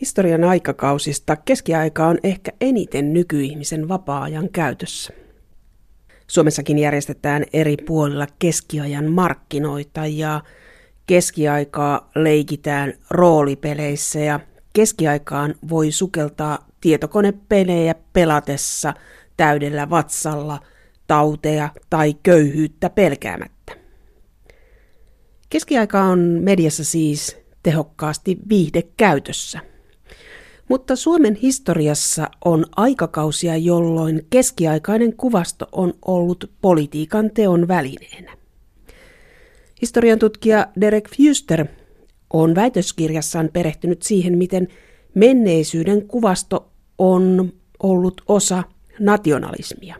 Historian aikakausista keskiaika on ehkä eniten nykyihmisen vapaa-ajan käytössä. Suomessakin järjestetään eri puolilla keskiajan markkinoita ja keskiaikaa leikitään roolipeleissä ja keskiaikaan voi sukeltaa tietokonepelejä pelatessa täydellä vatsalla tauteja tai köyhyyttä pelkäämättä. Keskiaika on mediassa siis tehokkaasti viihdekäytössä. Mutta Suomen historiassa on aikakausia, jolloin keskiaikainen kuvasto on ollut politiikan teon välineenä. Historian tutkija Derek Fuster on väitöskirjassaan perehtynyt siihen, miten menneisyyden kuvasto on ollut osa nationalismia.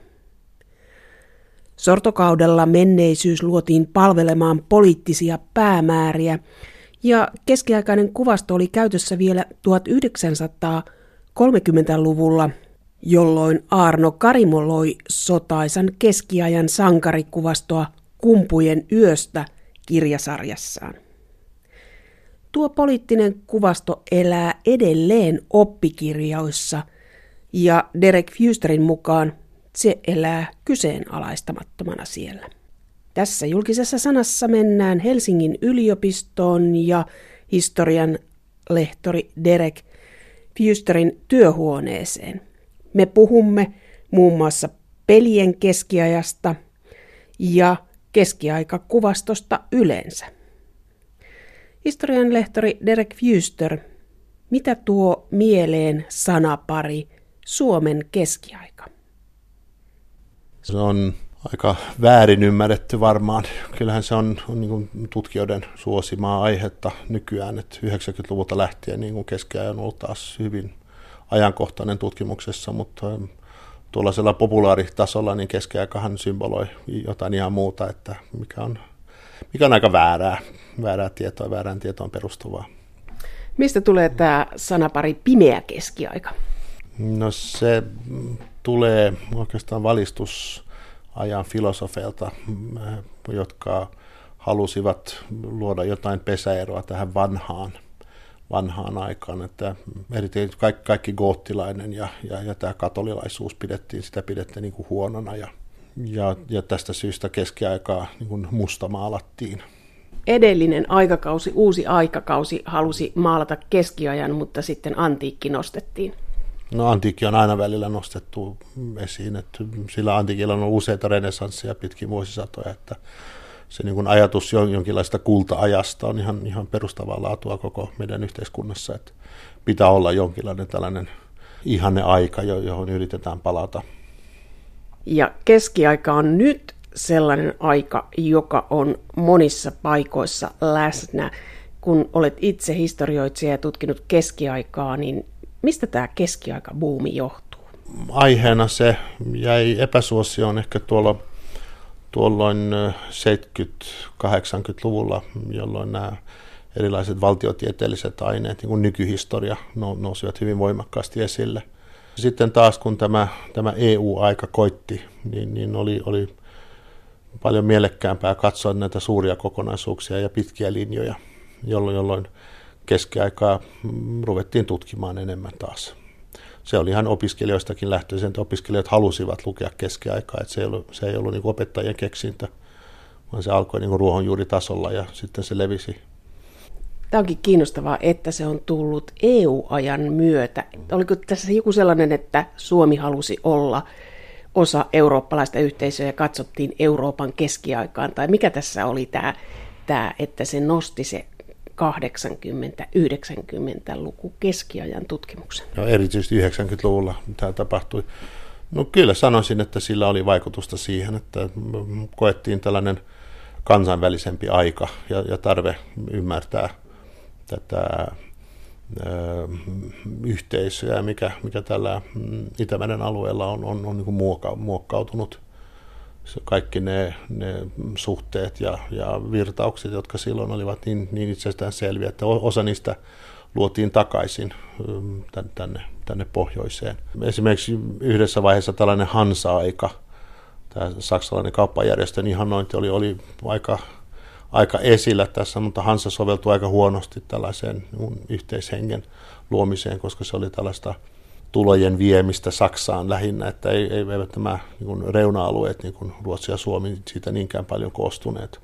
Sortokaudella menneisyys luotiin palvelemaan poliittisia päämääriä ja keskiaikainen kuvasto oli käytössä vielä 1930-luvulla, jolloin Arno Karimo loi sotaisan keskiajan sankarikuvastoa Kumpujen yöstä kirjasarjassaan. Tuo poliittinen kuvasto elää edelleen oppikirjoissa ja Derek Fusterin mukaan se elää kyseenalaistamattomana siellä. Tässä julkisessa sanassa mennään Helsingin yliopistoon ja historian lehtori Derek Fusterin työhuoneeseen. Me puhumme muun muassa pelien keskiajasta ja keskiaikakuvastosta yleensä. Historian lehtori Derek Fuster, mitä tuo mieleen sanapari Suomen keskiaika? Se on aika väärin ymmärretty varmaan. Kyllähän se on, on niin kuin tutkijoiden suosimaa aihetta nykyään, että 90-luvulta lähtien niin kuin keskiajan on ollut taas hyvin ajankohtainen tutkimuksessa, mutta ähm, tuollaisella populaaritasolla niin keskiaikahan symboloi jotain ihan muuta, että mikä on, mikä on aika väärää, väärää tietoa, väärään tietoon perustuvaa. Mistä tulee tämä sanapari pimeä keskiaika? No se tulee oikeastaan valistus ajan filosofeilta, jotka halusivat luoda jotain pesäeroa tähän vanhaan, vanhaan aikaan. Että erityisesti kaikki, kaikki goottilainen ja, ja, ja tämä katolilaisuus pidettiin, sitä pidettiin niin kuin huonona ja, ja, ja tästä syystä keskiaikaa niin kuin mustamaalattiin. Edellinen aikakausi, uusi aikakausi halusi maalata keskiajan, mutta sitten antiikki nostettiin. No antiikki on aina välillä nostettu esiin, että sillä antiikilla on useita renesansseja pitkin vuosisatoja, että se niin ajatus jonkinlaista kulta-ajasta on ihan, ihan perustavaa laatua koko meidän yhteiskunnassa, että pitää olla jonkinlainen tällainen ihanne aika, johon yritetään palata. Ja keskiaika on nyt sellainen aika, joka on monissa paikoissa läsnä. Kun olet itse historioitsija ja tutkinut keskiaikaa, niin Mistä tämä keskiaikabuumi johtuu? Aiheena jäi epäsuosioon ehkä tuolla, tuolloin 70-80-luvulla, jolloin nämä erilaiset valtiotieteelliset aineet, niin kuin nykyhistoria, nousivat hyvin voimakkaasti esille. Sitten taas kun tämä, tämä EU-aika koitti, niin, niin oli, oli paljon mielekkäämpää katsoa näitä suuria kokonaisuuksia ja pitkiä linjoja, jolloin, jolloin keskiaikaa mm, ruvettiin tutkimaan enemmän taas. Se oli ihan opiskelijoistakin lähtöisin, että opiskelijat halusivat lukea keskiaikaa, että se ei ollut, se ei ollut niin opettajien keksintö, vaan se alkoi niin ruohonjuuritasolla ja sitten se levisi. Tämä onkin kiinnostavaa, että se on tullut EU-ajan myötä. Oliko tässä joku sellainen, että Suomi halusi olla osa eurooppalaista yhteisöä ja katsottiin Euroopan keskiaikaan, tai mikä tässä oli tämä, tämä että se nosti se 80-90-luku keskiajan tutkimuksen? No, erityisesti 90-luvulla tämä tapahtui. No kyllä sanoisin, että sillä oli vaikutusta siihen, että koettiin tällainen kansainvälisempi aika ja, ja tarve ymmärtää tätä ö, yhteisöä, mikä, mikä tällä Itämeren alueella on, on, on niin muokka, kaikki ne, ne suhteet ja, ja virtaukset, jotka silloin olivat niin, niin itsestään selviä, että osa niistä luotiin takaisin mm, tänne, tänne pohjoiseen. Esimerkiksi yhdessä vaiheessa tällainen Hansa-aika, tämä saksalainen kauppajärjestön ihannointi oli, oli aika, aika esillä tässä, mutta Hansa soveltui aika huonosti tällaiseen niin yhteishengen luomiseen, koska se oli tällaista tulojen viemistä Saksaan lähinnä, että ei, ei, eivät nämä niin reuna-alueet, niin kuin Ruotsi ja Suomi, siitä niinkään paljon koostuneet.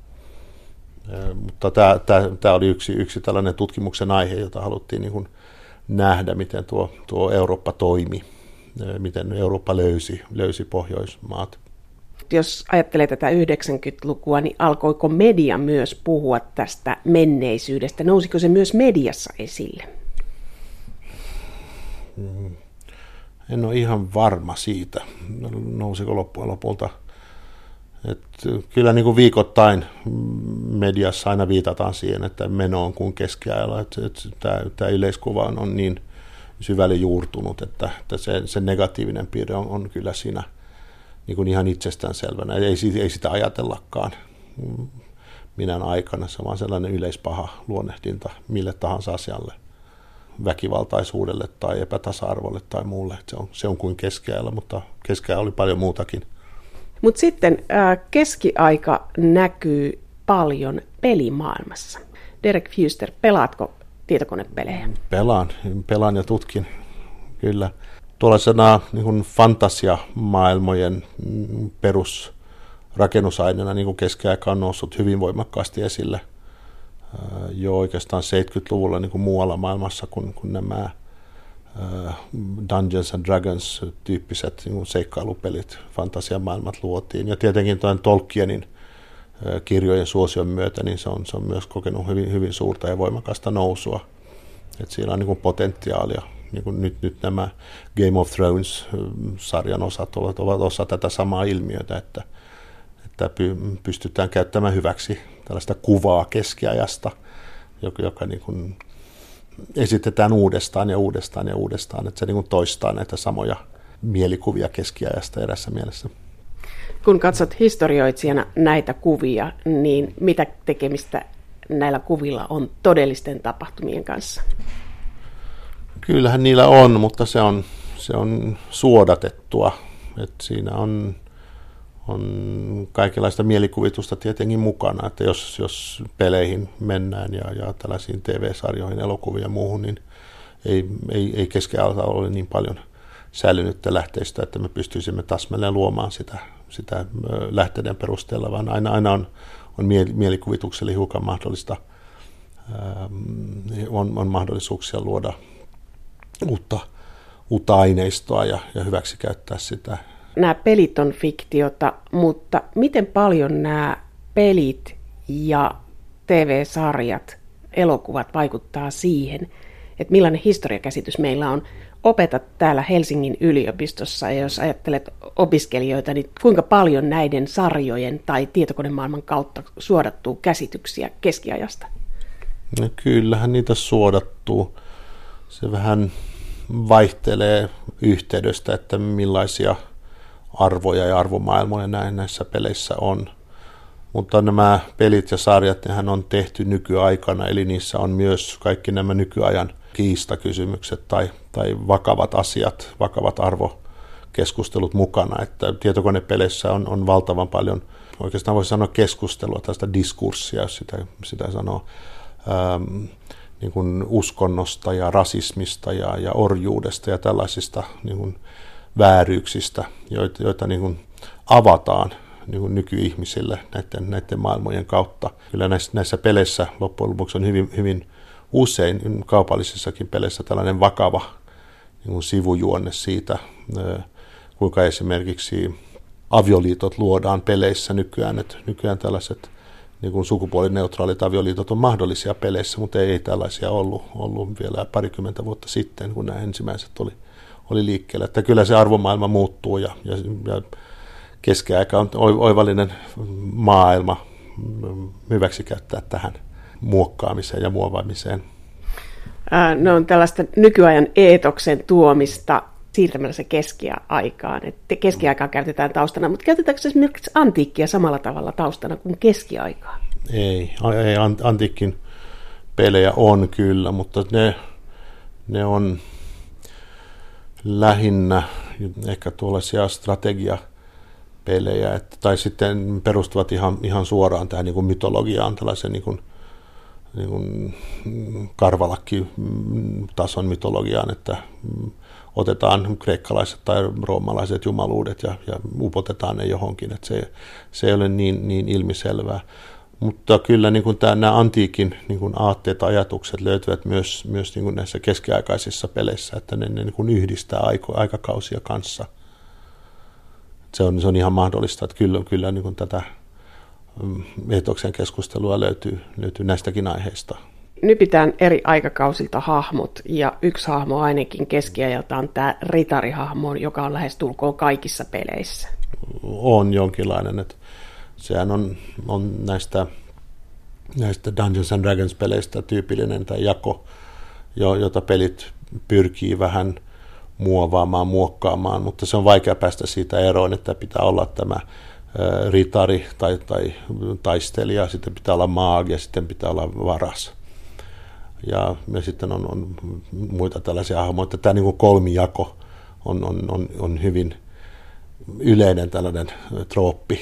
Mutta tämä, tämä, tämä oli yksi, yksi tällainen tutkimuksen aihe, jota haluttiin niin kuin nähdä, miten tuo, tuo Eurooppa toimi, miten Eurooppa löysi, löysi Pohjoismaat. Jos ajattelee tätä 90-lukua, niin alkoiko media myös puhua tästä menneisyydestä? Nousiko se myös mediassa esille? Mm. En ole ihan varma siitä, nousiko loppujen lopulta – et kyllä niin kuin viikoittain mediassa aina viitataan siihen, että meno on kuin keskiajalla. Tämä yleiskuva on, on niin syvälle juurtunut, että, että se, se negatiivinen piirre on, on kyllä siinä niin kuin ihan itsestäänselvänä. Ei, ei sitä ajatellakaan minä aikana. Se on vaan sellainen yleispaha luonnehdinta mille tahansa asialle väkivaltaisuudelle tai epätasa-arvolle tai muulle. Se on, se on kuin keskiajalla, mutta keskiajalla oli paljon muutakin – mutta sitten ää, keskiaika näkyy paljon pelimaailmassa. Derek Fuster, pelaatko tietokonepelejä? Pelaan, pelaan ja tutkin, kyllä. Tuollaisena niin fantasiamaailmojen perusrakennusaineena niin keskiaika on noussut hyvin voimakkaasti esille jo oikeastaan 70-luvulla niin kuin muualla maailmassa, kun, kun nämä Äh, Dungeons and Dragons-tyyppiset niin seikkailupelit, fantasiamaailmat luotiin. Ja tietenkin tuon Tolkienin äh, kirjojen suosion myötä, niin se on, se on myös kokenut hyvin, hyvin suurta ja voimakasta nousua. Et siellä on niin kuin potentiaalia. Niin kuin nyt, nyt nämä Game of Thrones-sarjan osat ovat, ovat osa tätä samaa ilmiötä, että, että pystytään käyttämään hyväksi tällaista kuvaa keskiajasta, joka, joka niin kuin esitetään uudestaan ja uudestaan ja uudestaan, että se niin kuin toistaa näitä samoja mielikuvia keskiajasta erässä mielessä. Kun katsot historioitsijana näitä kuvia, niin mitä tekemistä näillä kuvilla on todellisten tapahtumien kanssa? Kyllähän niillä on, mutta se on, se on suodatettua. että siinä on on kaikenlaista mielikuvitusta tietenkin mukana, että jos, jos peleihin mennään ja, ja tällaisiin TV-sarjoihin, elokuviin ja muuhun, niin ei, ei, ei keskiajalta ole niin paljon säilynyttä lähteistä, että me pystyisimme tasmelleen luomaan sitä, sitä lähteiden perusteella, vaan aina, aina on, on mielikuvitukselle hiukan mahdollista, on, on mahdollisuuksia luoda uutta, uutta aineistoa ja, ja hyväksi käyttää sitä nämä pelit on fiktiota, mutta miten paljon nämä pelit ja TV-sarjat, elokuvat vaikuttaa siihen, että millainen historiakäsitys meillä on. Opetat täällä Helsingin yliopistossa ja jos ajattelet opiskelijoita, niin kuinka paljon näiden sarjojen tai tietokonemaailman kautta suodattuu käsityksiä keskiajasta? No kyllähän niitä suodattuu. Se vähän vaihtelee yhteydestä, että millaisia arvoja ja arvomaailmoja näin näissä peleissä on. Mutta nämä pelit ja sarjat, nehän on tehty nykyaikana, eli niissä on myös kaikki nämä nykyajan kiistakysymykset tai, tai vakavat asiat, vakavat arvokeskustelut mukana. Että tietokonepeleissä on, on valtavan paljon, oikeastaan voisi sanoa keskustelua, tästä diskurssia, jos sitä, sitä sanoo, ähm, niin kuin uskonnosta ja rasismista ja, ja orjuudesta ja tällaisista niin kuin vääryyksistä, joita, joita niin kuin avataan niin kuin nykyihmisille näiden, näiden maailmojen kautta. Kyllä näissä, näissä peleissä loppujen lopuksi on hyvin, hyvin usein kaupallisissakin peleissä tällainen vakava niin kuin sivujuonne siitä, kuinka esimerkiksi avioliitot luodaan peleissä nykyään, että nykyään tällaiset niin kuin sukupuolineutraalit avioliitot on mahdollisia peleissä, mutta ei, tällaisia ollut, ollut vielä parikymmentä vuotta sitten, kun nämä ensimmäiset oli oli liikkeellä. Että kyllä se arvomaailma muuttuu ja, ja, ja keskiaika on oivallinen maailma hyväksi käyttää tähän muokkaamiseen ja muovaamiseen. Ne on tällaista nykyajan eetoksen tuomista siirtämällä se keskiaikaan. Että keskiaikaa käytetään taustana, mutta käytetäänkö esimerkiksi antiikkia samalla tavalla taustana kuin keskiaikaa? Ei, ei antiikin pelejä on kyllä, mutta ne, ne on lähinnä ehkä tuollaisia strategia pelejä, että, tai sitten perustuvat ihan, ihan suoraan tähän niin kuin mytologiaan, tällaisen niin kuin, niin kuin karvalakki-tason mytologiaan, että otetaan kreikkalaiset tai roomalaiset jumaluudet ja, ja upotetaan ne johonkin, että se, se ei ole niin, niin ilmiselvää. Mutta kyllä niin kuin tämä, nämä antiikin niin kuin aatteet, ajatukset löytyvät myös, myös niin kuin näissä keskiaikaisissa peleissä, että ne, ne niin kuin yhdistää aiko, aikakausia kanssa. Se on, se on ihan mahdollista, että kyllä, kyllä niin kuin tätä mm, etoksen keskustelua löytyy, löytyy näistäkin aiheista. Nypitään eri aikakausilta hahmot, ja yksi hahmo ainakin keskiajalta on tämä ritarihahmo, joka on lähes tulkoon kaikissa peleissä. On jonkinlainen, että sehän on, on näistä, näistä Dungeons and Dragons-peleistä tyypillinen tai jako, jota pelit pyrkii vähän muovaamaan, muokkaamaan, mutta se on vaikea päästä siitä eroon, että pitää olla tämä ritari tai, tai taistelija, sitten pitää olla maagi ja sitten pitää olla varas. Ja, ja sitten on, on muita tällaisia hahmoja, että tämä niin kolmijako on, on, on, on hyvin yleinen tällainen trooppi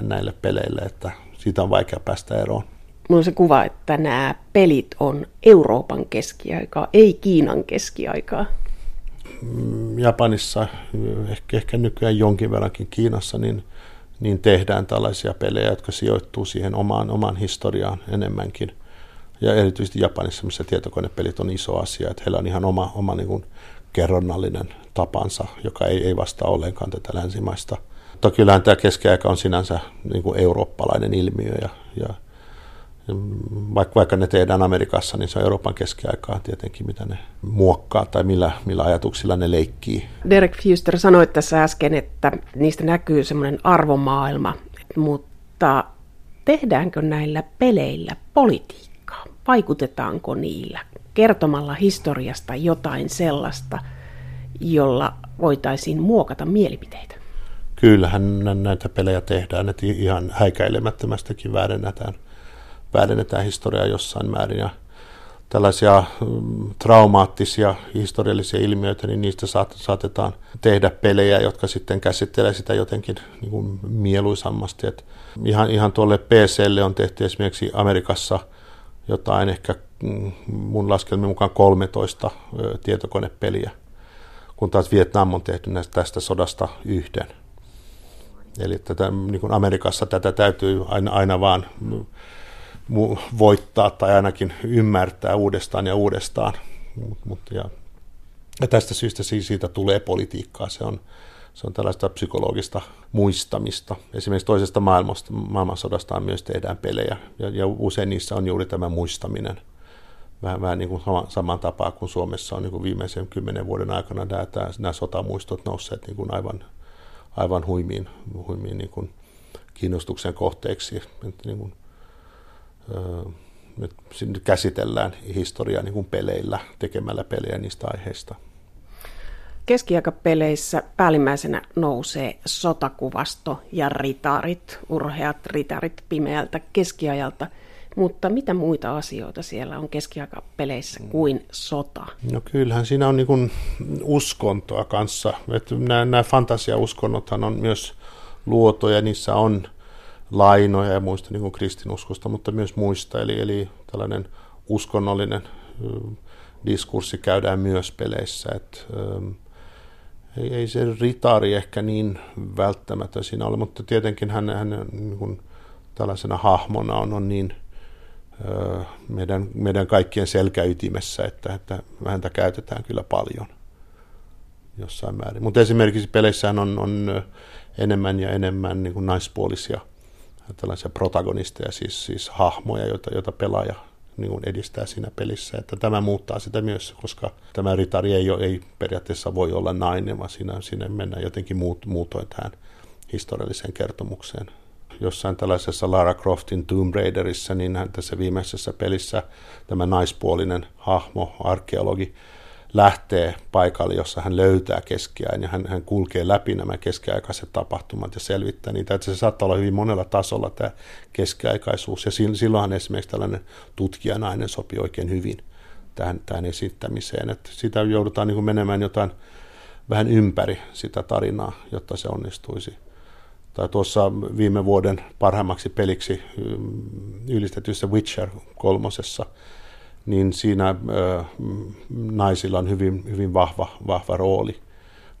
näille peleille, että siitä on vaikea päästä eroon. Mulla on se kuva, että nämä pelit on Euroopan keskiaikaa, ei Kiinan keskiaikaa. Mm, Japanissa, ehkä, ehkä nykyään jonkin verrankin Kiinassa, niin, niin tehdään tällaisia pelejä, jotka sijoittuu siihen omaan, omaan historiaan enemmänkin. Ja erityisesti Japanissa, missä tietokonepelit on iso asia, että heillä on ihan oma, oma niin kuin kerronnallinen tapansa, joka ei, ei vastaa ollenkaan tätä länsimaista – mutta kyllähän tämä keskiaika on sinänsä niin kuin eurooppalainen ilmiö ja, ja, vaikka, vaikka ne tehdään Amerikassa, niin se on Euroopan keskiaikaa tietenkin, mitä ne muokkaa tai millä, millä ajatuksilla ne leikkii. Derek Fuster sanoi tässä äsken, että niistä näkyy semmoinen arvomaailma, mutta tehdäänkö näillä peleillä politiikkaa? Vaikutetaanko niillä kertomalla historiasta jotain sellaista, jolla voitaisiin muokata mielipiteitä? Kyllähän näitä pelejä tehdään, että ihan häikäilemättömästäkin väärennetään, väärennetään historiaa jossain määrin. Ja tällaisia mm, traumaattisia historiallisia ilmiöitä, niin niistä saatetaan tehdä pelejä, jotka sitten käsittelee sitä jotenkin niin kuin mieluisammasti. Et ihan, ihan tuolle PClle on tehty esimerkiksi Amerikassa jotain ehkä mm, mun laskelmien mukaan 13 tietokonepeliä, kun taas Vietnam on tehty näistä, tästä sodasta yhden. Eli tätä, niin kuin Amerikassa tätä täytyy aina, aina vaan voittaa tai ainakin ymmärtää uudestaan ja uudestaan. Mut, mut, ja, ja tästä syystä siitä tulee politiikkaa. Se on, se on tällaista psykologista muistamista. Esimerkiksi toisesta maailmasta, maailmansodasta myös tehdään pelejä, ja, ja usein niissä on juuri tämä muistaminen. Vähän, vähän niin kuin sama, saman tapaa kuin Suomessa on niin kuin viimeisen kymmenen vuoden aikana nämä, nämä sotamuistot nousseet niin kuin aivan aivan huimiin, huimiin niin kuin kiinnostuksen kohteeksi. Että niin kuin, nyt käsitellään historiaa niin kuin peleillä, tekemällä pelejä niistä aiheista. Keskiaikapeleissä päällimmäisenä nousee sotakuvasto ja ritarit, urheat ritarit pimeältä keskiajalta – mutta mitä muita asioita siellä on keskiaikapeleissä kuin sota? No kyllähän siinä on niin uskontoa kanssa. Että nämä, nämä fantasiauskonnothan on myös luotoja, niissä on lainoja ja muista niin kuin kristinuskosta, mutta myös muista. Eli, eli tällainen uskonnollinen diskurssi käydään myös peleissä. Että, ei, ei se ritari ehkä niin välttämätön siinä ole, mutta tietenkin hän, hän niin kuin, tällaisena hahmona on, on niin meidän, meidän kaikkien selkäytimessä, että, että häntä käytetään kyllä paljon jossain määrin. Mutta esimerkiksi peleissähän on, on enemmän ja enemmän niin kuin naispuolisia tällaisia protagonisteja, siis, siis hahmoja, joita, joita pelaaja niin kuin edistää siinä pelissä. Että tämä muuttaa sitä myös, koska tämä ritari ei, ei periaatteessa voi olla nainen, vaan siinä, siinä mennään jotenkin muut, muutoin tähän historialliseen kertomukseen jossain tällaisessa Lara Croftin Tomb Raiderissa, niin hän tässä viimeisessä pelissä tämä naispuolinen hahmo, arkeologi, lähtee paikalle, jossa hän löytää keskiään ja hän, hän kulkee läpi nämä keskiaikaiset tapahtumat ja selvittää niitä. Että se saattaa olla hyvin monella tasolla tämä keskiaikaisuus ja silloinhan esimerkiksi tällainen tutkijanainen sopii oikein hyvin tähän, tähän esittämiseen. Että sitä joudutaan niin menemään jotain vähän ympäri sitä tarinaa, jotta se onnistuisi tai tuossa viime vuoden parhaimmaksi peliksi ylistetyssä Witcher kolmosessa, niin siinä ö, naisilla on hyvin, hyvin vahva, vahva rooli.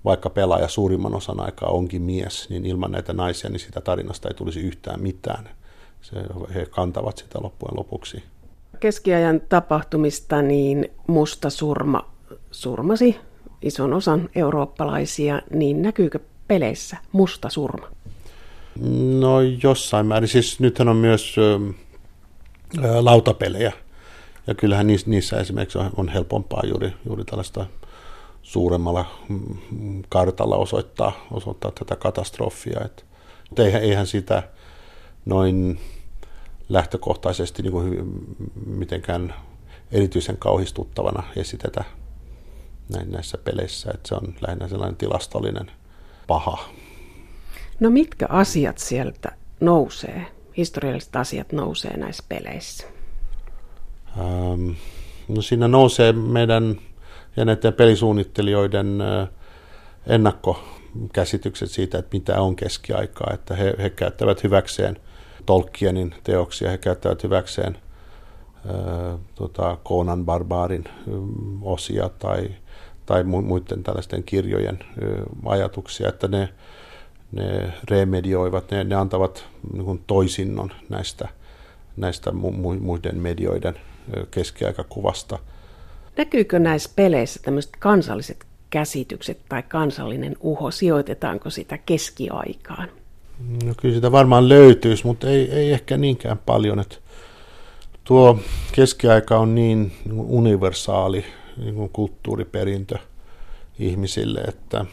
Vaikka pelaaja suurimman osan aikaa onkin mies, niin ilman näitä naisia niin sitä tarinasta ei tulisi yhtään mitään. Se, he kantavat sitä loppujen lopuksi. Keskiajan tapahtumista niin musta surma surmasi ison osan eurooppalaisia, niin näkyykö peleissä musta surma? No jossain määrin. Siis nythän on myös ö, lautapelejä. Ja kyllähän niissä, niissä esimerkiksi on, on helpompaa juuri, juuri tällaista suuremmalla mm, kartalla osoittaa, osoittaa tätä katastrofia. Et, mutta eihän, eihän sitä noin lähtökohtaisesti niin kuin hyvin, mitenkään erityisen kauhistuttavana esitetä näissä peleissä. Että se on lähinnä sellainen tilastollinen paha No mitkä asiat sieltä nousee, historialliset asiat nousee näissä peleissä? Ähm, no siinä nousee meidän ja näiden pelisuunnittelijoiden ennakkokäsitykset siitä, että mitä on keskiaikaa, että he, he käyttävät hyväkseen Tolkienin teoksia, he käyttävät hyväkseen äh, tota, Conan Barbaarin osia tai, tai muiden tällaisten kirjojen ajatuksia, että ne ne remedioivat, ne, ne antavat niin toisinnon näistä, näistä mu- muiden medioiden keskiaikakuvasta. Näkyykö näissä peleissä tämmöiset kansalliset käsitykset tai kansallinen uho, sijoitetaanko sitä keskiaikaan? No kyllä sitä varmaan löytyisi, mutta ei, ei ehkä niinkään paljon. Että tuo keskiaika on niin, universaali niin kulttuuriperintö ihmisille, että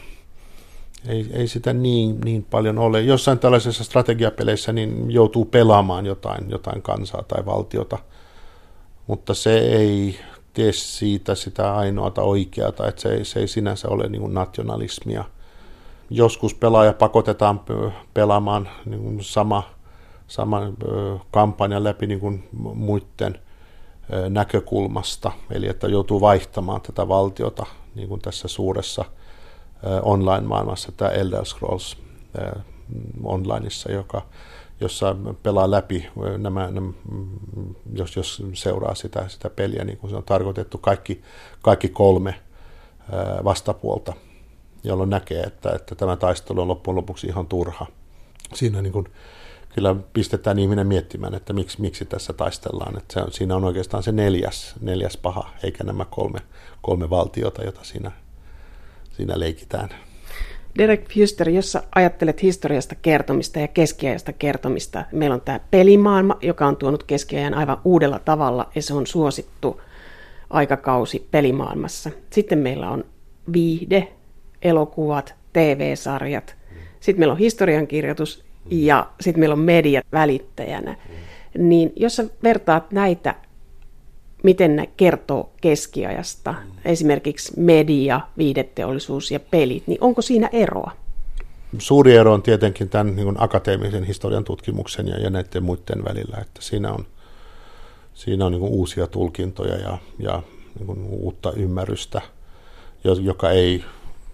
ei, ei sitä niin, niin paljon ole. Jossain tällaisessa strategiapeleissä niin joutuu pelaamaan jotain, jotain kansaa tai valtiota, mutta se ei tee siitä sitä ainoata oikeata, että se ei, se ei sinänsä ole niin kuin nationalismia. Joskus pelaaja pakotetaan pelaamaan niin kuin sama, saman kampanjan läpi niin kuin muiden näkökulmasta, eli että joutuu vaihtamaan tätä valtiota niin kuin tässä suuressa – online-maailmassa tämä Elder Scrolls onlineissa, joka, jossa pelaa läpi nämä, nämä jos, jos seuraa sitä, sitä peliä, niin kuin se on tarkoitettu kaikki, kaikki kolme vastapuolta, jolloin näkee, että, että tämä taistelu on loppujen lopuksi ihan turha. Siinä niin kuin, kyllä pistetään ihminen miettimään, että miksi, miksi tässä taistellaan. Että se on, siinä on oikeastaan se neljäs, neljäs paha, eikä nämä kolme, kolme valtiota, jota siinä siinä leikitään. Derek Fuster, jos sä ajattelet historiasta kertomista ja keskiajasta kertomista, meillä on tämä pelimaailma, joka on tuonut keskiajan aivan uudella tavalla ja se on suosittu aikakausi pelimaailmassa. Sitten meillä on viihde, elokuvat, TV-sarjat, sitten meillä on historiankirjoitus ja sitten meillä on media välittäjänä. Niin jos sä vertaat näitä miten ne kertoo keskiajasta, esimerkiksi media, viideteollisuus ja pelit, niin onko siinä eroa? Suuri ero on tietenkin tämän niin akateemisen historian tutkimuksen ja, ja näiden muiden välillä, että siinä on, siinä on niin uusia tulkintoja ja, ja niin uutta ymmärrystä, joka ei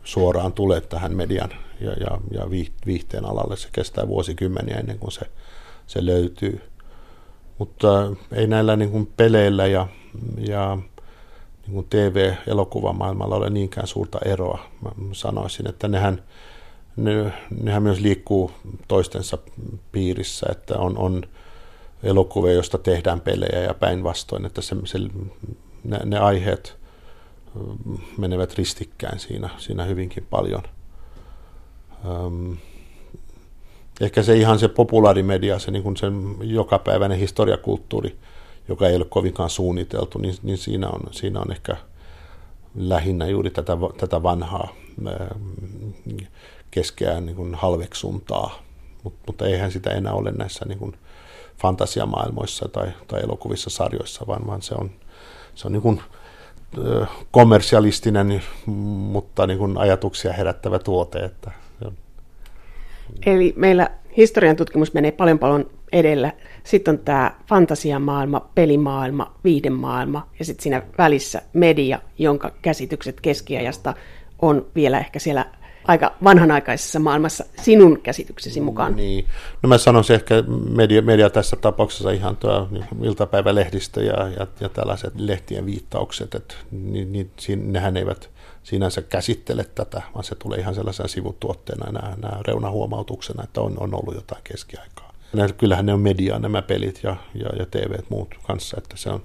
suoraan tule tähän median ja, ja, ja viihteen alalle. Se kestää vuosikymmeniä ennen kuin se, se löytyy. Mutta ei näillä niin kuin peleillä ja, ja niin kuin TV-elokuvamaailmalla ole niinkään suurta eroa. Mä sanoisin, että nehän, ne, nehän myös liikkuu toistensa piirissä, että on, on elokuvia, joista tehdään pelejä ja päinvastoin, että se, se, ne, ne aiheet menevät ristikkäin siinä, siinä hyvinkin paljon. Öm, ehkä se ihan se populaarimedia, se, niin kuin sen jokapäiväinen historiakulttuuri, joka ei ole kovinkaan suunniteltu, niin, niin siinä, on, siinä on ehkä lähinnä juuri tätä, tätä vanhaa keskeään niin halveksuntaa, Mut, mutta eihän sitä enää ole näissä niin kuin fantasiamaailmoissa tai, tai elokuvissa, sarjoissa, vaan, vaan se on, se on niin kuin, kommersialistinen, mutta niin kuin ajatuksia herättävä tuote. Että Eli meillä historian tutkimus menee paljon paljon edellä. Sitten on tämä fantasiamaailma, pelimaailma, viihdemaailma ja sitten siinä välissä media, jonka käsitykset keskiajasta on vielä ehkä siellä aika vanhanaikaisessa maailmassa sinun käsityksesi mukaan? Niin. No mä sanoisin ehkä media, media tässä tapauksessa ihan tuo niin iltapäivälehdistö ja, ja, ja tällaiset lehtien viittaukset, että niin, niin, nehän eivät sinänsä käsittele tätä, vaan se tulee ihan sellaisena sivutuotteena nämä, nämä reunahuomautuksena, että on, on ollut jotain keskiaikaa. Kyllähän ne on mediaa nämä pelit ja, ja, ja TV muut kanssa, että se on,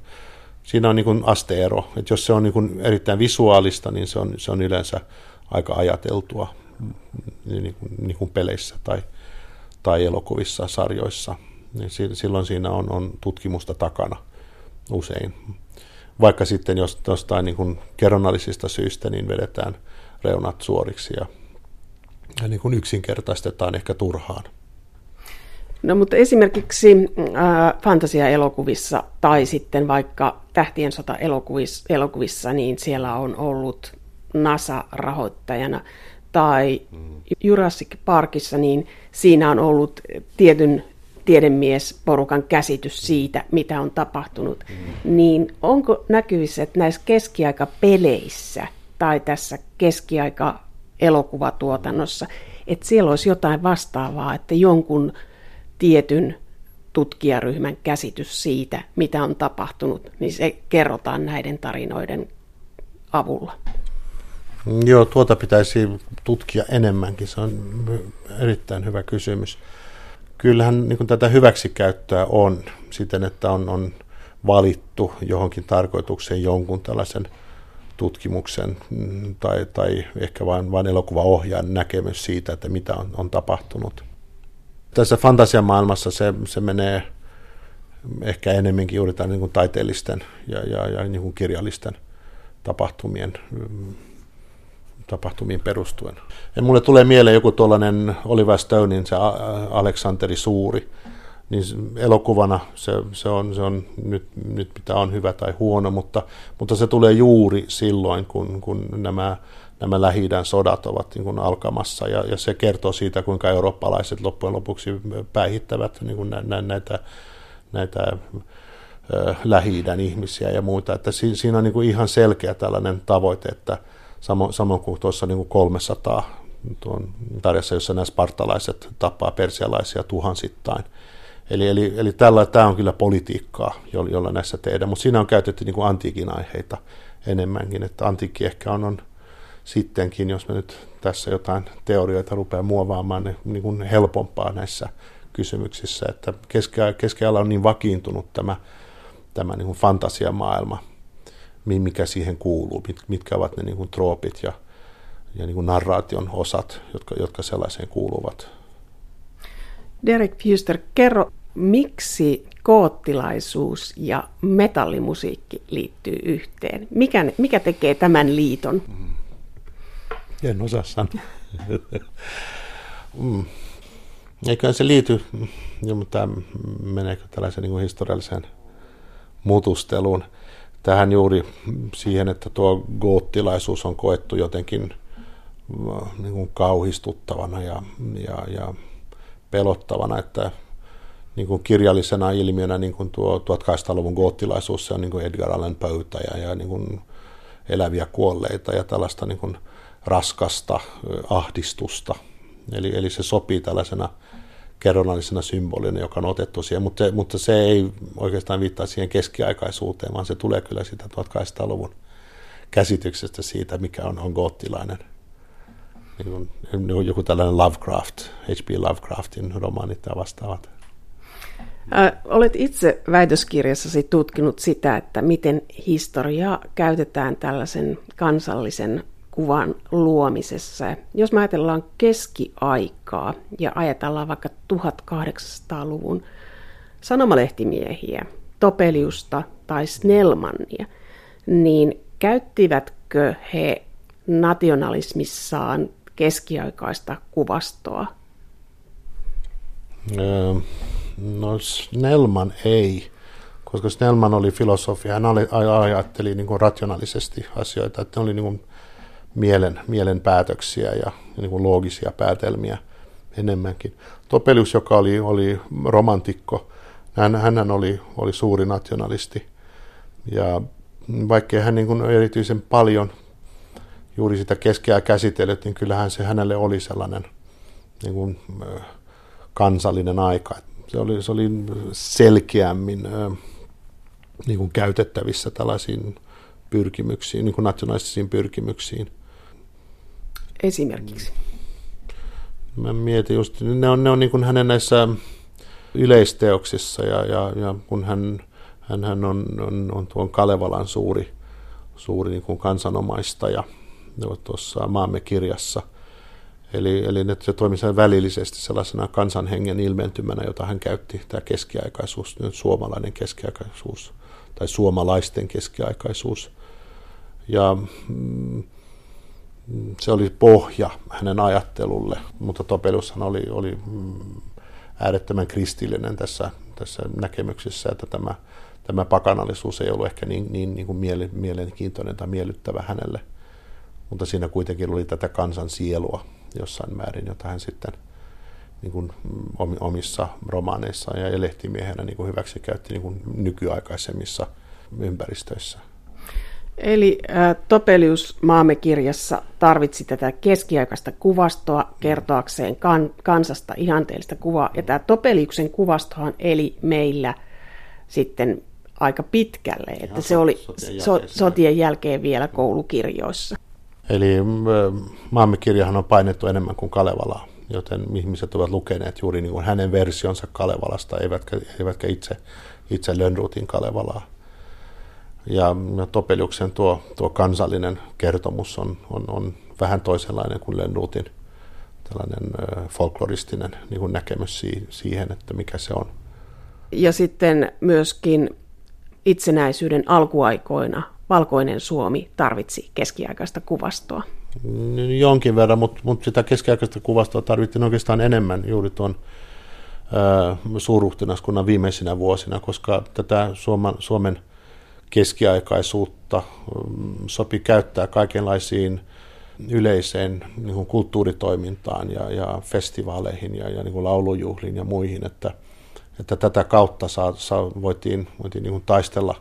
siinä on niin asteero. Että jos se on niin erittäin visuaalista, niin se on, se on yleensä aika ajateltua niin kuin, niin kuin peleissä tai, tai elokuvissa, sarjoissa. Niin silloin siinä on, on tutkimusta takana usein. Vaikka sitten jos jostain niin kuin kerronnallisista syistä niin vedetään reunat suoriksi ja, ja niin kuin yksinkertaistetaan ehkä turhaan. No mutta esimerkiksi äh, fantasiaelokuvissa tai sitten vaikka Tähtien sota elokuvissa, elokuvissa, niin siellä on ollut NASA rahoittajana. Tai Jurassic Parkissa, niin siinä on ollut tietyn tiedemiesporukan käsitys siitä, mitä on tapahtunut. Mm. Niin onko näkyvissä, että näissä keskiaikapeleissä tai tässä keskiaika-elokuvatuotannossa, että siellä olisi jotain vastaavaa, että jonkun tietyn tutkijaryhmän käsitys siitä, mitä on tapahtunut, niin se kerrotaan näiden tarinoiden avulla. Joo, tuota pitäisi tutkia enemmänkin. Se on erittäin hyvä kysymys. Kyllähän niin tätä hyväksikäyttöä on siten, että on, on valittu johonkin tarkoitukseen jonkun tällaisen tutkimuksen mm, tai, tai ehkä vain, vain elokuvaohjaajan näkemys siitä, että mitä on, on tapahtunut. Tässä fantasiamaailmassa se, se menee ehkä enemmänkin juuri tämän niin kuin taiteellisten ja, ja, ja niin kuin kirjallisten tapahtumien, tapahtumiin perustuen. Ja mulle tulee mieleen joku tuollainen Oliver Stonein se Aleksanteri Suuri, niin elokuvana se, se, on, se on nyt, nyt mitä on hyvä tai huono, mutta, mutta se tulee juuri silloin, kun, kun nämä nämä lähi sodat ovat niin kuin alkamassa ja, ja se kertoo siitä, kuinka eurooppalaiset loppujen lopuksi päihittävät niin kuin nä, näitä, näitä lähi ihmisiä ja muita. Että si, siinä on niin kuin ihan selkeä tällainen tavoite, että samoin, samoin kuin tuossa niin kuin 300 tuon tarjassa, jossa nämä spartalaiset tappaa persialaisia tuhansittain. Eli, eli, eli tällä, tämä on kyllä politiikkaa, jolla näissä tehdään, mutta siinä on käytetty niin kuin antiikin aiheita enemmänkin, että antiikki ehkä on, on sittenkin, jos me nyt tässä jotain teorioita rupeaa muovaamaan, niin, niin kuin helpompaa näissä kysymyksissä, että keskiajalla on niin vakiintunut tämä, tämä niin kuin fantasiamaailma, mikä siihen kuuluu, mitkä ovat ne niin kuin troopit ja, ja niin kuin narraation osat, jotka, jotka sellaiseen kuuluvat. Derek Fuster, kerro, miksi koottilaisuus ja metallimusiikki liittyy yhteen? Mikä, mikä tekee tämän liiton? Mm. En osaa sanoa. mm. Eiköhän se liity, jo, mutta meneekö tällaisen niin historialliseen mutusteluun. Tähän juuri siihen, että tuo goottilaisuus on koettu jotenkin niin kuin kauhistuttavana ja, ja, ja pelottavana, että niin kuin kirjallisena ilmiönä niin kuin tuo 1800-luvun goottilaisuus, se on niin kuin Edgar Allan Poeta ja, ja niin kuin eläviä kuolleita ja tällaista niin kuin raskasta ahdistusta. Eli, eli se sopii tällaisena kerronnallisena symbolina, joka on otettu siihen, mutta se, mutta se ei oikeastaan viittaa siihen keskiaikaisuuteen, vaan se tulee kyllä sitä 1800-luvun käsityksestä siitä, mikä on, on goottilainen. Niin kuin, joku tällainen Lovecraft, H.P. Lovecraftin romaanit ja vastaavat. Olet itse väitöskirjassasi tutkinut sitä, että miten historiaa käytetään tällaisen kansallisen kuvan luomisessa. Jos me ajatellaan keskiaikaa ja ajatellaan vaikka 1800-luvun sanomalehtimiehiä, Topeliusta tai Snellmannia, niin käyttivätkö he nationalismissaan keskiaikaista kuvastoa? Öö, no Snellman ei, koska Snellman oli filosofia, hän ajatteli niin kuin rationaalisesti asioita, että ne oli niin kuin mielen, mielen päätöksiä ja, ja niin kuin loogisia päätelmiä enemmänkin. Topelius, joka oli, oli romantikko, hän, hän oli, oli suuri nationalisti. Ja vaikkei hän niin kuin erityisen paljon juuri sitä keskeää käsitellyt, niin kyllähän se hänelle oli sellainen niin kuin, kansallinen aika. Se oli, se oli selkeämmin niin kuin käytettävissä tällaisiin pyrkimyksiin, niin kuin nationalistisiin pyrkimyksiin. Esimerkiksi? Mä mietin just, ne on, ne on niin kuin hänen näissä yleisteoksissa ja, ja, ja kun hän, hän, hän on, on, on tuon Kalevalan suuri, suuri niin kuin kansanomaistaja tuossa maamme kirjassa. Eli, eli se toimi välillisesti sellaisena kansanhengen ilmentymänä, jota hän käytti, tämä keskiaikaisuus, suomalainen keskiaikaisuus tai suomalaisten keskiaikaisuus. Ja mm, se oli pohja hänen ajattelulle, mutta Topeliushan oli, oli mm, äärettömän kristillinen tässä, tässä näkemyksessä, että tämä, tämä pakanallisuus ei ollut ehkä niin, niin, niin kuin mielenkiintoinen tai miellyttävä hänelle. Mutta siinä kuitenkin oli tätä kansan sielua jossain määrin, jota hän sitten niin kuin omissa romaaneissaan ja lehtimiehenä niin kuin hyväksi käytti niin kuin nykyaikaisemmissa ympäristöissä. Eli äh, Topelius Maamme kirjassa tarvitsi tätä keskiaikaista kuvastoa kertoakseen kan, kansasta ihanteellista kuvaa. Ja tämä Topeliuksen kuvastohan eli meillä sitten aika pitkälle, että Ihan se oli sotien jälkeen, so, sotien jälkeen vielä koulukirjoissa. Eli Maamme kirjahan on painettu enemmän kuin Kalevalaa, joten ihmiset ovat lukeneet juuri niin kuin hänen versionsa Kalevalasta, eivätkä, eivätkä itse, itse Lönnrutin Kalevalaa. Ja, Topeliuksen tuo, tuo kansallinen kertomus on, on, on vähän toisenlainen kuin Lönnrutin tällainen folkloristinen niin kuin näkemys siihen, että mikä se on. Ja sitten myöskin itsenäisyyden alkuaikoina valkoinen Suomi tarvitsi keskiaikaista kuvastoa. Jonkin verran, mutta, mutta sitä keskiaikaista kuvastoa tarvittiin oikeastaan enemmän juuri tuon suurruhtinaskunnan viimeisinä vuosina, koska tätä Suomen, Suomen keskiaikaisuutta mm, sopi käyttää kaikenlaisiin yleiseen niin kuin kulttuuritoimintaan ja, ja festivaaleihin ja, ja niin kuin laulujuhliin ja muihin, että, että tätä kautta saa, saa, voitiin, voitiin niin kuin taistella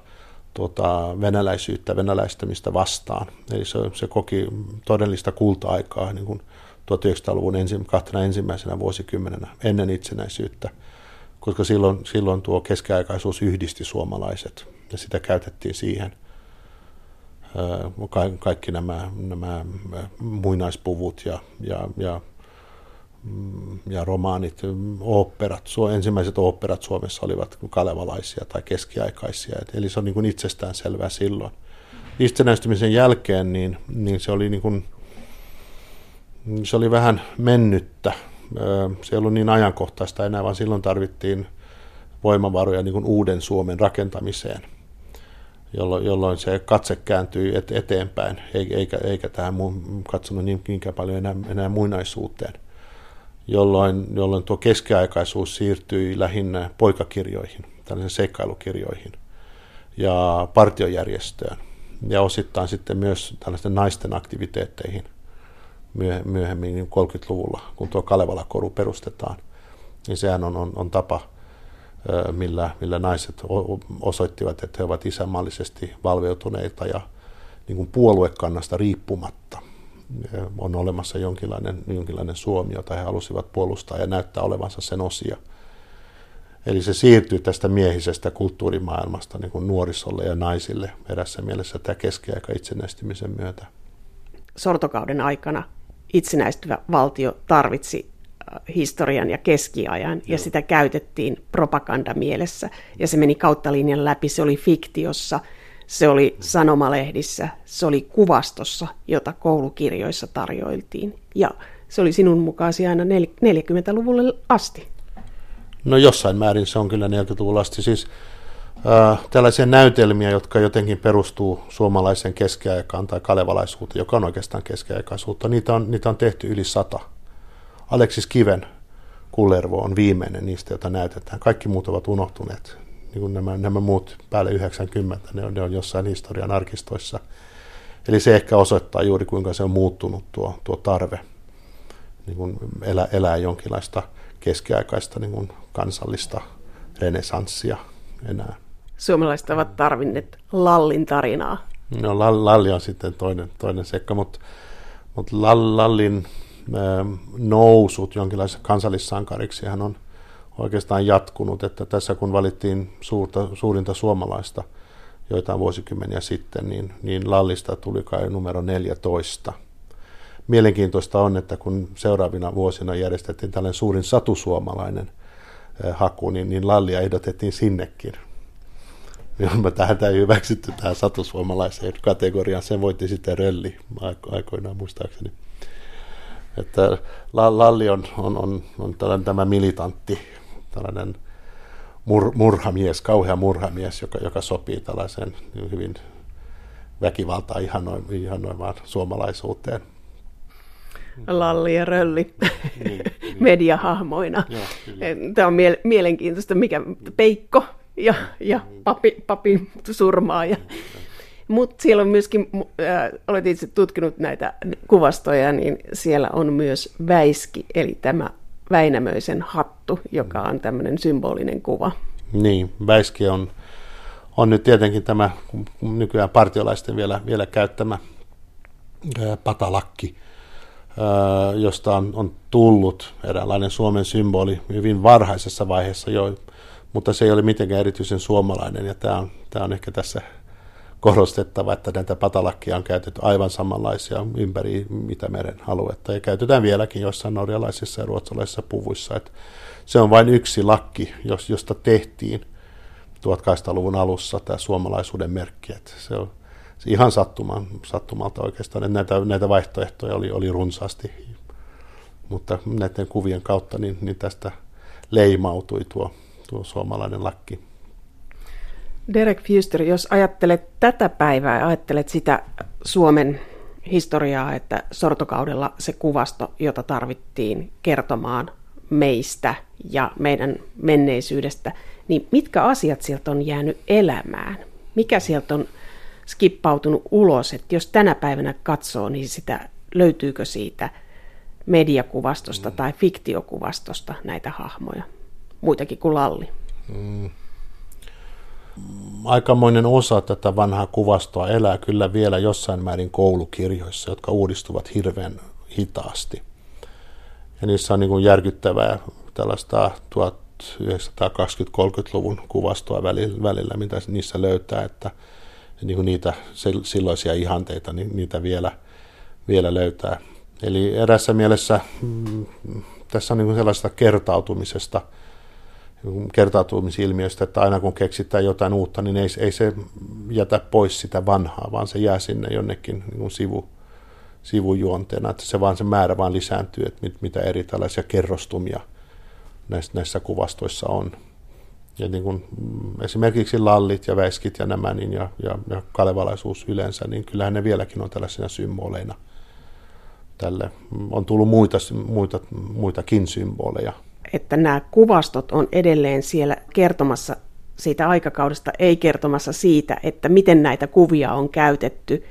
tuota, venäläisyyttä, venäläistämistä vastaan. Eli se, se koki todellista kulta-aikaa niin kuin 1900-luvun ensi, kahtena ensimmäisenä vuosikymmenenä ennen itsenäisyyttä, koska silloin, silloin tuo keskiaikaisuus yhdisti suomalaiset ja sitä käytettiin siihen. Kaikki nämä, nämä muinaispuvut ja, ja, ja, mm, ja romaanit, oopperat, ensimmäiset oopperat Suomessa olivat kalevalaisia tai keskiaikaisia, eli se on niin itsestään selvää silloin. Itsenäistymisen jälkeen niin, niin se oli niin kuin, se oli vähän mennyttä. Se ei ollut niin ajankohtaista enää, vaan silloin tarvittiin voimavaroja niin kuin uuden Suomen rakentamiseen – jolloin, jolloin se katse kääntyi et, eteenpäin, eikä, eikä tähän mun, katsonut niin, niinkään paljon enää, enää muinaisuuteen, jolloin, jolloin tuo keskiaikaisuus siirtyi lähinnä poikakirjoihin, tällaisiin seikkailukirjoihin ja partiojärjestöön ja osittain sitten myös tällaisten naisten aktiviteetteihin myöhemmin 30-luvulla, niin kun tuo Kalevala-koru perustetaan, niin sehän on, on, on tapa – millä, millä naiset osoittivat, että he ovat isänmaallisesti valveutuneita ja niin kuin puoluekannasta riippumatta on olemassa jonkinlainen, jonkinlainen Suomi, jota he halusivat puolustaa ja näyttää olevansa sen osia. Eli se siirtyy tästä miehisestä kulttuurimaailmasta niin kuin nuorisolle ja naisille erässä mielessä tämä keskiaika itsenäistymisen myötä. Sortokauden aikana itsenäistyvä valtio tarvitsi historian ja keskiajan, Joo. ja sitä käytettiin propagandamielessä, ja se meni kautta linjan läpi, se oli fiktiossa, se oli sanomalehdissä, se oli kuvastossa, jota koulukirjoissa tarjoiltiin, ja se oli sinun mukaasi aina 40-luvulle asti. No jossain määrin se on kyllä 40-luvulla asti, siis äh, tällaisia näytelmiä, jotka jotenkin perustuu suomalaiseen keskiaikaan tai kalevalaisuuteen, joka on oikeastaan keskiaikaisuutta, niitä on, niitä on tehty yli sata Aleksis Kiven Kullervo on viimeinen niistä, joita näytetään. Kaikki muut ovat unohtuneet. Niin kuin nämä, nämä muut päälle 90, ne on, ne on jossain historian arkistoissa. Eli se ehkä osoittaa juuri, kuinka se on muuttunut tuo, tuo tarve niin kuin elää, elää jonkinlaista keskiaikaista niin kuin kansallista renesanssia enää. Suomalaiset ovat tarvinneet Lallin tarinaa No Lalli on sitten toinen, toinen sekka, mutta, mutta Lallin nousut jonkinlaisessa kansallissankariksi hän on oikeastaan jatkunut, että tässä kun valittiin suurta, suurinta suomalaista joitain vuosikymmeniä sitten, niin, niin Lallista tuli kai numero 14. Mielenkiintoista on, että kun seuraavina vuosina järjestettiin tällainen suurin satusuomalainen äh, haku, niin, niin Lallia ehdotettiin sinnekin me tähän ei hyväksytty tähän satusuomalaiseen kategoriaan. Sen voitti sitten Rölli aikoinaan muistaakseni. Että Lalli on, on, on, on tällainen tämä militantti, tällainen mur, murhamies, kauhea murhamies, joka, joka sopii tällaiseen hyvin väkivaltaa ihanoimaan suomalaisuuteen. Lalli ja Rölli niin, niin. mediahahmoina. Joo, Tämä on mielenkiintoista, mikä Peikko ja, ja papi, papi surmaa. Ja, mutta siellä on myöskin, äh, olet itse tutkinut näitä kuvastoja, niin siellä on myös väiski, eli tämä Väinämöisen hattu, joka on tämmöinen symbolinen kuva. Niin, väiski on, on nyt tietenkin tämä nykyään partiolaisten vielä, vielä käyttämä ää, patalakki, ää, josta on, on tullut eräänlainen Suomen symboli hyvin varhaisessa vaiheessa jo mutta se ei ole mitenkään erityisen suomalainen ja tämä on, tämä on ehkä tässä korostettava, että näitä patalakkia on käytetty aivan samanlaisia ympäri Itämeren aluetta ja käytetään vieläkin joissain norjalaisissa ja ruotsalaisissa puvuissa. Että se on vain yksi lakki, josta tehtiin 1800-luvun alussa tämä suomalaisuuden merkki. Että se on se ihan sattuman, sattumalta oikeastaan, että näitä, näitä vaihtoehtoja oli, oli runsaasti, mutta näiden kuvien kautta niin, niin tästä leimautui tuo tuo suomalainen lakki. Derek Fuster, jos ajattelet tätä päivää ja ajattelet sitä Suomen historiaa, että sortokaudella se kuvasto, jota tarvittiin kertomaan meistä ja meidän menneisyydestä, niin mitkä asiat sieltä on jäänyt elämään? Mikä sieltä on skippautunut ulos, että jos tänä päivänä katsoo, niin sitä löytyykö siitä mediakuvastosta mm. tai fiktiokuvastosta näitä hahmoja? muitakin kuin Lalli. Mm. Aikamoinen osa tätä vanhaa kuvastoa elää kyllä vielä jossain määrin koulukirjoissa, jotka uudistuvat hirveän hitaasti. Ja niissä on niin kuin järkyttävää tällaista 1920-30-luvun kuvastoa välillä, mitä niissä löytää, että niin kuin niitä silloisia ihanteita, niin niitä vielä, vielä löytää. Eli erässä mielessä mm, tässä on niin kuin sellaista kertautumisesta – kertautumisilmiöstä, että aina kun keksitään jotain uutta, niin ei, ei se jätä pois sitä vanhaa, vaan se jää sinne jonnekin niin kuin sivu, sivujuonteena, että se vaan se määrä vaan lisääntyy, että mit, mitä eri tällaisia kerrostumia näissä, näissä kuvastoissa on. Ja niin kuin esimerkiksi lallit ja väiskit ja nämä niin ja, ja, ja kalevalaisuus yleensä, niin kyllähän ne vieläkin on tällaisina symboleina tälle. On tullut muita, muita, muitakin symboleja että nämä kuvastot on edelleen siellä kertomassa siitä aikakaudesta, ei kertomassa siitä, että miten näitä kuvia on käytetty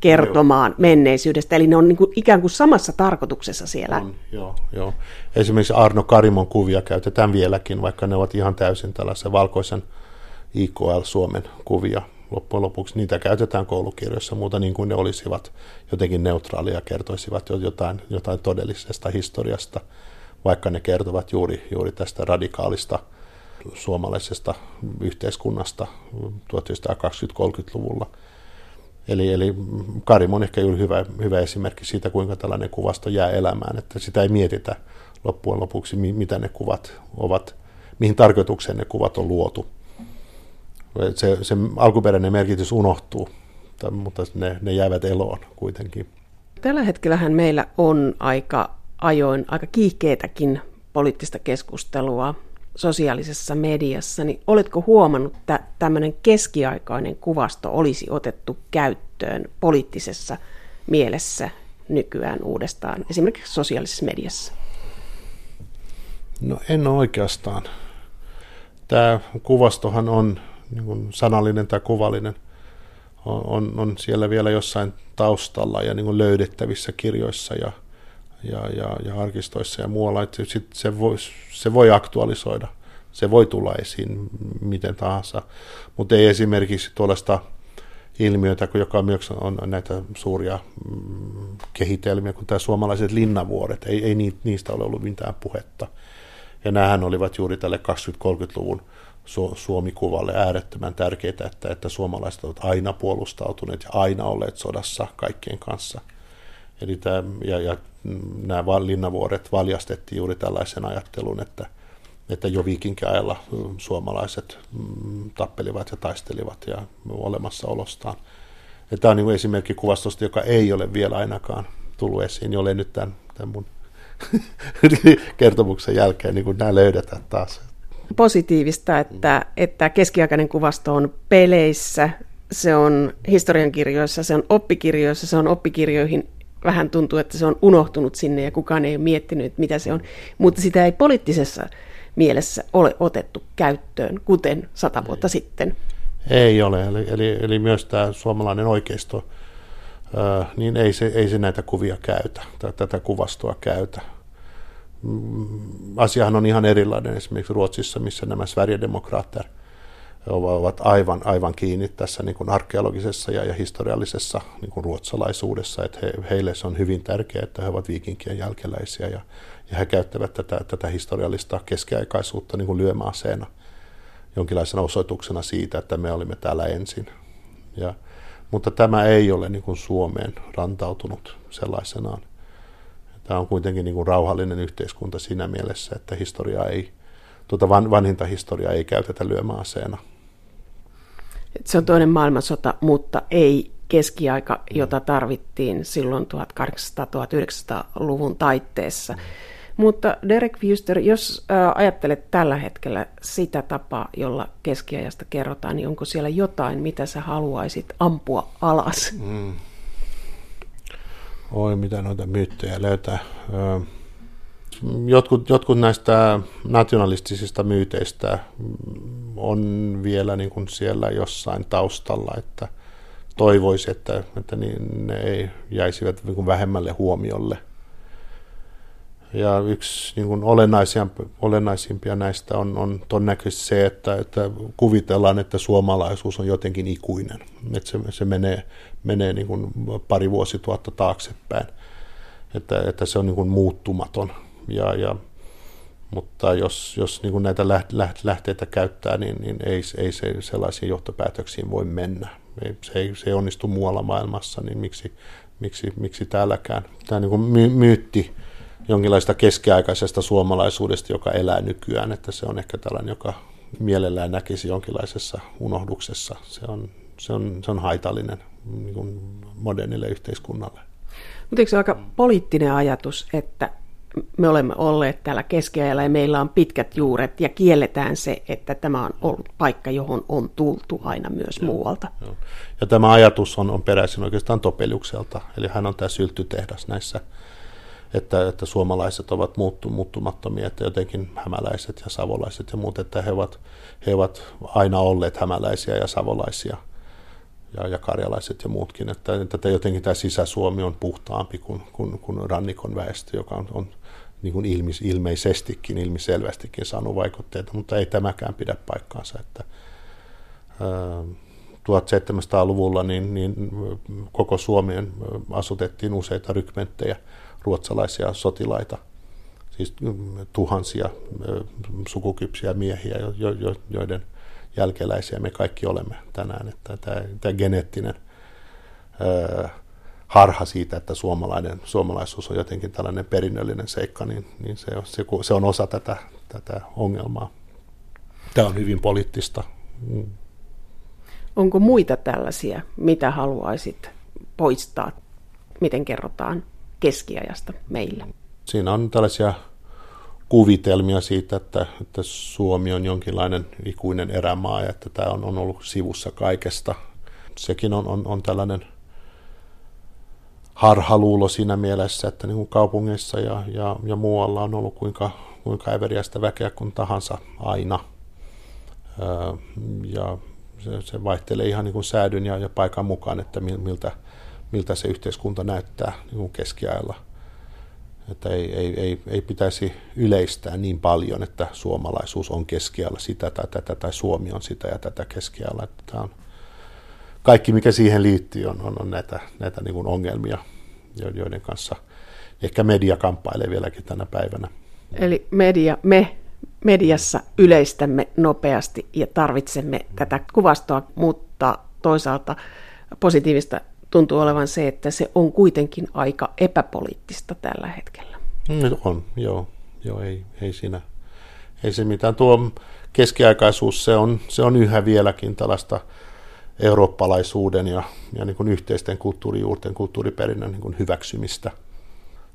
kertomaan joo. menneisyydestä. Eli ne on niin kuin ikään kuin samassa tarkoituksessa siellä. On, joo, joo. Esimerkiksi Arno Karimon kuvia käytetään vieläkin, vaikka ne ovat ihan täysin tällaisen valkoisen IKL Suomen kuvia. Loppujen lopuksi niitä käytetään koulukirjoissa muuta niin kuin ne olisivat jotenkin neutraalia, kertoisivat jotain, jotain todellisesta historiasta – vaikka ne kertovat juuri, juuri tästä radikaalista suomalaisesta yhteiskunnasta 1920-30-luvulla. Eli, eli Karim on ehkä juuri hyvä, hyvä esimerkki siitä, kuinka tällainen kuvasto jää elämään, että sitä ei mietitä loppujen lopuksi, mitä ne kuvat ovat, mihin tarkoitukseen ne kuvat on luotu. Se, se alkuperäinen merkitys unohtuu, mutta ne, ne jäävät eloon kuitenkin. Tällä hetkellähän meillä on aika ajoin aika kiihkeetäkin poliittista keskustelua sosiaalisessa mediassa, niin oletko huomannut, että tämmöinen keskiaikainen kuvasto olisi otettu käyttöön poliittisessa mielessä nykyään uudestaan, esimerkiksi sosiaalisessa mediassa? No en oikeastaan. Tämä kuvastohan on niin kuin sanallinen tai kuvallinen, on, on, on siellä vielä jossain taustalla ja niin kuin löydettävissä kirjoissa ja – ja, ja, ja arkistoissa ja muualla, että sit se, voi, se voi aktualisoida, se voi tulla esiin miten tahansa, mutta ei esimerkiksi tuollaista ilmiötä, joka myös on näitä suuria mm, kehitelmiä, kuin tämä suomalaiset linnavuoret. Ei, ei niistä ole ollut mitään puhetta. Ja nämähän olivat juuri tälle 20-30-luvun Suomi-kuvalle äärettömän tärkeitä, että, että suomalaiset ovat aina puolustautuneet ja aina olleet sodassa kaikkien kanssa. Eli tämä, ja, ja nämä linnavuoret valjastettiin juuri tällaisen ajattelun, että, että jo viikinkiajalla suomalaiset mm, tappelivat ja taistelivat ja olemassaolostaan. Ja tämä on niin esimerkki kuvastosta, joka ei ole vielä ainakaan tullut esiin, jolle nyt tämän, tämän mun kertomuksen jälkeen niin nämä löydetään taas. Positiivista, että, että keskiaikainen kuvasto on peleissä, se on historiankirjoissa, se on oppikirjoissa, se on oppikirjoihin vähän tuntuu, että se on unohtunut sinne ja kukaan ei ole miettinyt, mitä se on. Mutta sitä ei poliittisessa mielessä ole otettu käyttöön, kuten sata vuotta ei. sitten. Ei ole, eli, eli, eli myös tämä suomalainen oikeisto, ää, niin ei se, ei se näitä kuvia käytä, tätä kuvastoa käytä. Mm, asiahan on ihan erilainen esimerkiksi Ruotsissa, missä nämä Sverigedemokrater ovat aivan, aivan kiinni tässä niin kuin arkeologisessa ja, ja historiallisessa niin kuin ruotsalaisuudessa, että he, heille se on hyvin tärkeää, että he ovat viikinkien jälkeläisiä ja, ja he käyttävät tätä, tätä historiallista keskiaikaisuutta niin kuin lyömäaseena jonkinlaisena osoituksena siitä, että me olimme täällä ensin. Ja, mutta tämä ei ole niin kuin Suomeen rantautunut sellaisenaan. Tämä on kuitenkin niin kuin rauhallinen yhteiskunta siinä mielessä, että historiaa ei, tuota vanhinta historiaa ei käytetä lyömäaseena. Se on toinen maailmansota, mutta ei keskiaika, jota tarvittiin silloin 1800-1900-luvun taitteessa. Mutta Derek Wuster, jos äh, ajattelet tällä hetkellä sitä tapaa, jolla keskiajasta kerrotaan, niin onko siellä jotain, mitä sä haluaisit ampua alas? Mm. Oi, mitä noita myyttejä löytää. Jotkut, jotkut näistä nationalistisista myyteistä on vielä niin kuin siellä jossain taustalla, että toivoisi, että, että niin ne ei jäisivät niin kuin vähemmälle huomiolle. Ja yksi niin kuin olennaisimpia näistä on, on todennäköisesti se, että, että kuvitellaan, että suomalaisuus on jotenkin ikuinen. Että se, se menee, menee niin kuin pari vuosituhatta taaksepäin. Että, että se on niin kuin muuttumaton. Ja, ja, mutta jos, jos niin kuin näitä lähteitä käyttää, niin, niin ei, ei se sellaisiin johtopäätöksiin voi mennä. Ei, se, ei, se onnistu muualla maailmassa, niin miksi, miksi, miksi täälläkään? Tämä niin kuin my, myytti jonkinlaista keskiaikaisesta suomalaisuudesta, joka elää nykyään, että se on ehkä tällainen, joka mielellään näkisi jonkinlaisessa unohduksessa. Se on, se on, se on haitallinen niin modernille yhteiskunnalle. Mutta eikö se aika poliittinen ajatus, että me olemme olleet täällä keskiajalla ja meillä on pitkät juuret ja kielletään se, että tämä on ollut paikka, johon on tultu aina myös Joo. muualta. Joo. Ja tämä ajatus on, on peräisin oikeastaan Topeliukselta, eli hän on tämä syltytehdas näissä että, että suomalaiset ovat muuttu, muuttumattomia, että jotenkin hämäläiset ja savolaiset ja muut, että he ovat, he ovat aina olleet hämäläisiä ja savolaisia ja, ja karjalaiset ja muutkin, että, että jotenkin tämä sisäsuomi on puhtaampi kuin, kuin, kuin rannikon väestö, joka on, on niin kuin ilmis, ilmeisestikin, ilmiselvästikin saanut vaikutteita, mutta ei tämäkään pidä paikkaansa, että ää, 1700-luvulla niin, niin koko Suomeen asutettiin useita rykmenttejä, ruotsalaisia sotilaita, siis tuhansia sukukypsiä miehiä, joiden jälkeläisiä me kaikki olemme tänään. Että tämä, tämä geneettinen harha siitä, että suomalainen, suomalaisuus on jotenkin tällainen perinnöllinen seikka, niin, niin se, se, se on osa tätä, tätä ongelmaa. Tämä on hyvin poliittista. Mm. Onko muita tällaisia, mitä haluaisit poistaa? Miten kerrotaan keskiajasta meillä. Siinä on tällaisia kuvitelmia siitä, että, että Suomi on jonkinlainen ikuinen erämaa ja että tämä on, on ollut sivussa kaikesta. Sekin on, on, on tällainen harhaluulo siinä mielessä, että niin kuin kaupungeissa ja, ja, ja muualla on ollut kuinka, kuinka äveriästä väkeä kuin tahansa aina. Ja se, se vaihtelee ihan niin kuin säädyn ja, ja paikan mukaan, että miltä, miltä se yhteiskunta näyttää niin kuin keskiajalla. Että ei, ei, ei, ei pitäisi yleistää niin paljon, että suomalaisuus on keskiajalla sitä tai tätä, tai Suomi on sitä ja tätä keskiajalla. Että tämä on kaikki, mikä siihen liittyy, on, on, on näitä, näitä niin kuin ongelmia, joiden kanssa ehkä media kamppailee vieläkin tänä päivänä. Eli media, me mediassa yleistämme nopeasti ja tarvitsemme tätä kuvastoa, mutta toisaalta positiivista tuntuu olevan se, että se on kuitenkin aika epäpoliittista tällä hetkellä. On, joo. joo ei, ei siinä ei se mitään. Tuo keskiaikaisuus, se on, se on yhä vieläkin tällaista eurooppalaisuuden ja, ja niin kuin yhteisten kulttuurijuurten, kulttuuriperinnön niin kuin hyväksymistä.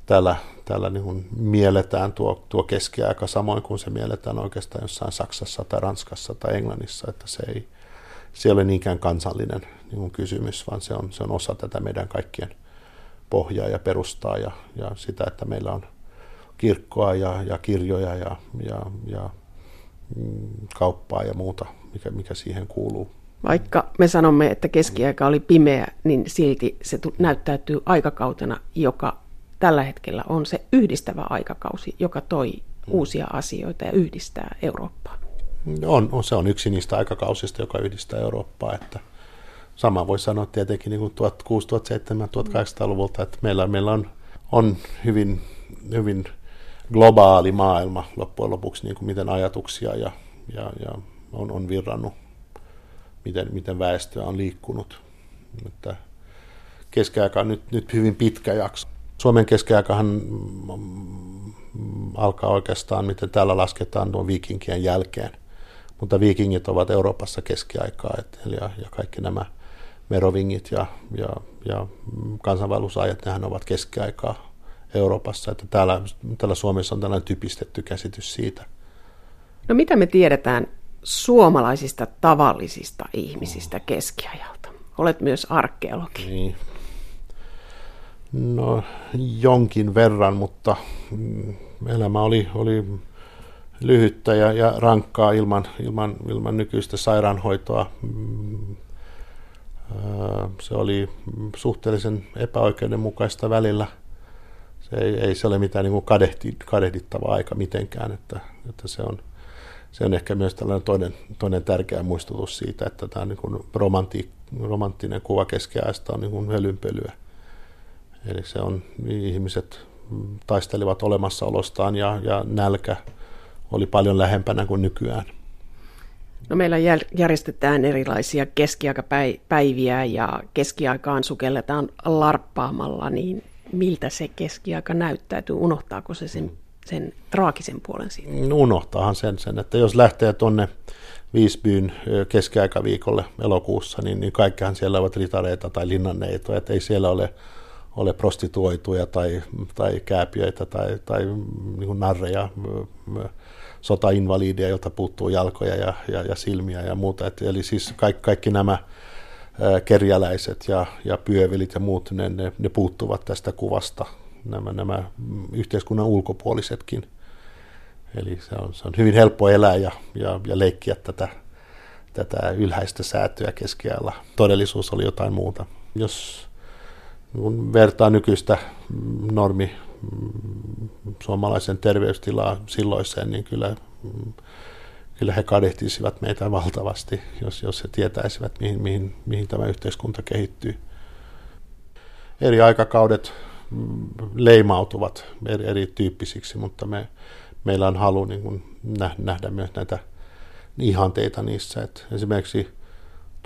Täällä, täällä niin kuin mielletään tuo, tuo keskiaika samoin kuin se mielletään oikeastaan jossain Saksassa tai Ranskassa tai Englannissa, että se ei, se ei ole niinkään kansallinen niin kuin kysymys, vaan se on, se on osa tätä meidän kaikkien pohjaa ja perustaa ja, ja sitä, että meillä on kirkkoa ja, ja kirjoja ja, ja, ja mm, kauppaa ja muuta, mikä, mikä siihen kuuluu. Vaikka me sanomme, että keskiaika oli pimeä, niin silti se näyttäytyy aikakautena, joka tällä hetkellä on se yhdistävä aikakausi, joka toi uusia asioita ja yhdistää Eurooppaa. On, on, se on yksi niistä aikakausista, joka yhdistää Eurooppaa. Että sama voi sanoa tietenkin niin kuin 1600-1700-1800-luvulta, että meillä, meillä on, on hyvin, hyvin globaali maailma loppujen lopuksi, niin kuin miten ajatuksia ja, ja, ja on, on virrannut, miten, miten väestöä on liikkunut. Että keskiaika on nyt, nyt hyvin pitkä jakso. Suomen keskiaikahan mm, alkaa oikeastaan, miten täällä lasketaan tuon viikinkien jälkeen. Mutta viikingit ovat Euroopassa keskiaikaa, et, ja, ja kaikki nämä merovingit ja, ja, ja kansanvaellusajat, nehän ovat keskiaikaa Euroopassa, että täällä, täällä Suomessa on tällainen typistetty käsitys siitä. No mitä me tiedetään suomalaisista tavallisista ihmisistä keskiajalta? Olet myös arkeologi. Niin. No jonkin verran, mutta mm, elämä oli, oli lyhyttä ja, ja rankkaa ilman, ilman, ilman nykyistä sairaanhoitoa. Mm, se oli suhteellisen epäoikeudenmukaista välillä – se ei, ei se ole mitään niin kadehti, kadehdittava aika mitenkään, että, että se, on, se on ehkä myös tällainen toinen, toinen tärkeä muistutus siitä, että tämä niin kuin romanti, romanttinen kuva keskiajasta on niin hölynpölyä. Eli se on, ihmiset taistelivat olemassaolostaan ja, ja nälkä oli paljon lähempänä kuin nykyään. No meillä järjestetään erilaisia keskiaikapäiviä ja keskiaikaan sukelletaan larppaamalla, niin miltä se keskiaika näyttäytyy? Unohtaako se sen, sen traagisen puolen siitä? No, unohtaahan sen, sen, että jos lähtee tuonne Viisbyyn keskiaikaviikolle elokuussa, niin, niin kaikkihan siellä ovat ritareita tai linnanneitoja, että ei siellä ole, ole prostituoituja tai, tai kääpiöitä tai, tai niin kuin narreja, sotainvaliidia, jolta puuttuu jalkoja ja, ja, ja silmiä ja muuta. Et, eli siis kaikki, kaikki nämä kerjäläiset ja, ja pyövelit ja muut, ne, ne, ne puuttuvat tästä kuvasta, nämä, nämä yhteiskunnan ulkopuolisetkin. Eli se on, se on hyvin helppo elää ja, ja, ja leikkiä tätä, tätä ylhäistä säätöä keskiajalla. Todellisuus oli jotain muuta. Jos kun vertaa nykyistä normi suomalaisen terveystilaa silloiseen, niin kyllä kyllä he kadehtisivat meitä valtavasti, jos, jos he tietäisivät, mihin, mihin, mihin tämä yhteiskunta kehittyy. Eri aikakaudet mm, leimautuvat eri, erityyppisiksi, mutta me, meillä on halu niin kuin nähdä myös näitä ihanteita niissä. Et esimerkiksi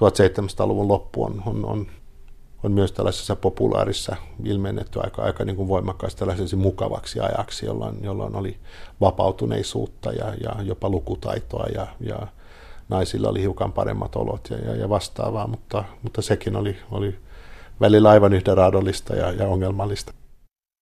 1700-luvun loppu on, on, on on myös tällaisessa populaarissa ilmennetty aika, aika niin kuin voimakkaasti tällaiseksi mukavaksi ajaksi, jolloin, jolloin oli vapautuneisuutta ja, ja jopa lukutaitoa ja, ja naisilla oli hiukan paremmat olot ja, ja, ja vastaavaa, mutta, mutta sekin oli, oli välillä aivan yhtä raadollista ja, ja ongelmallista.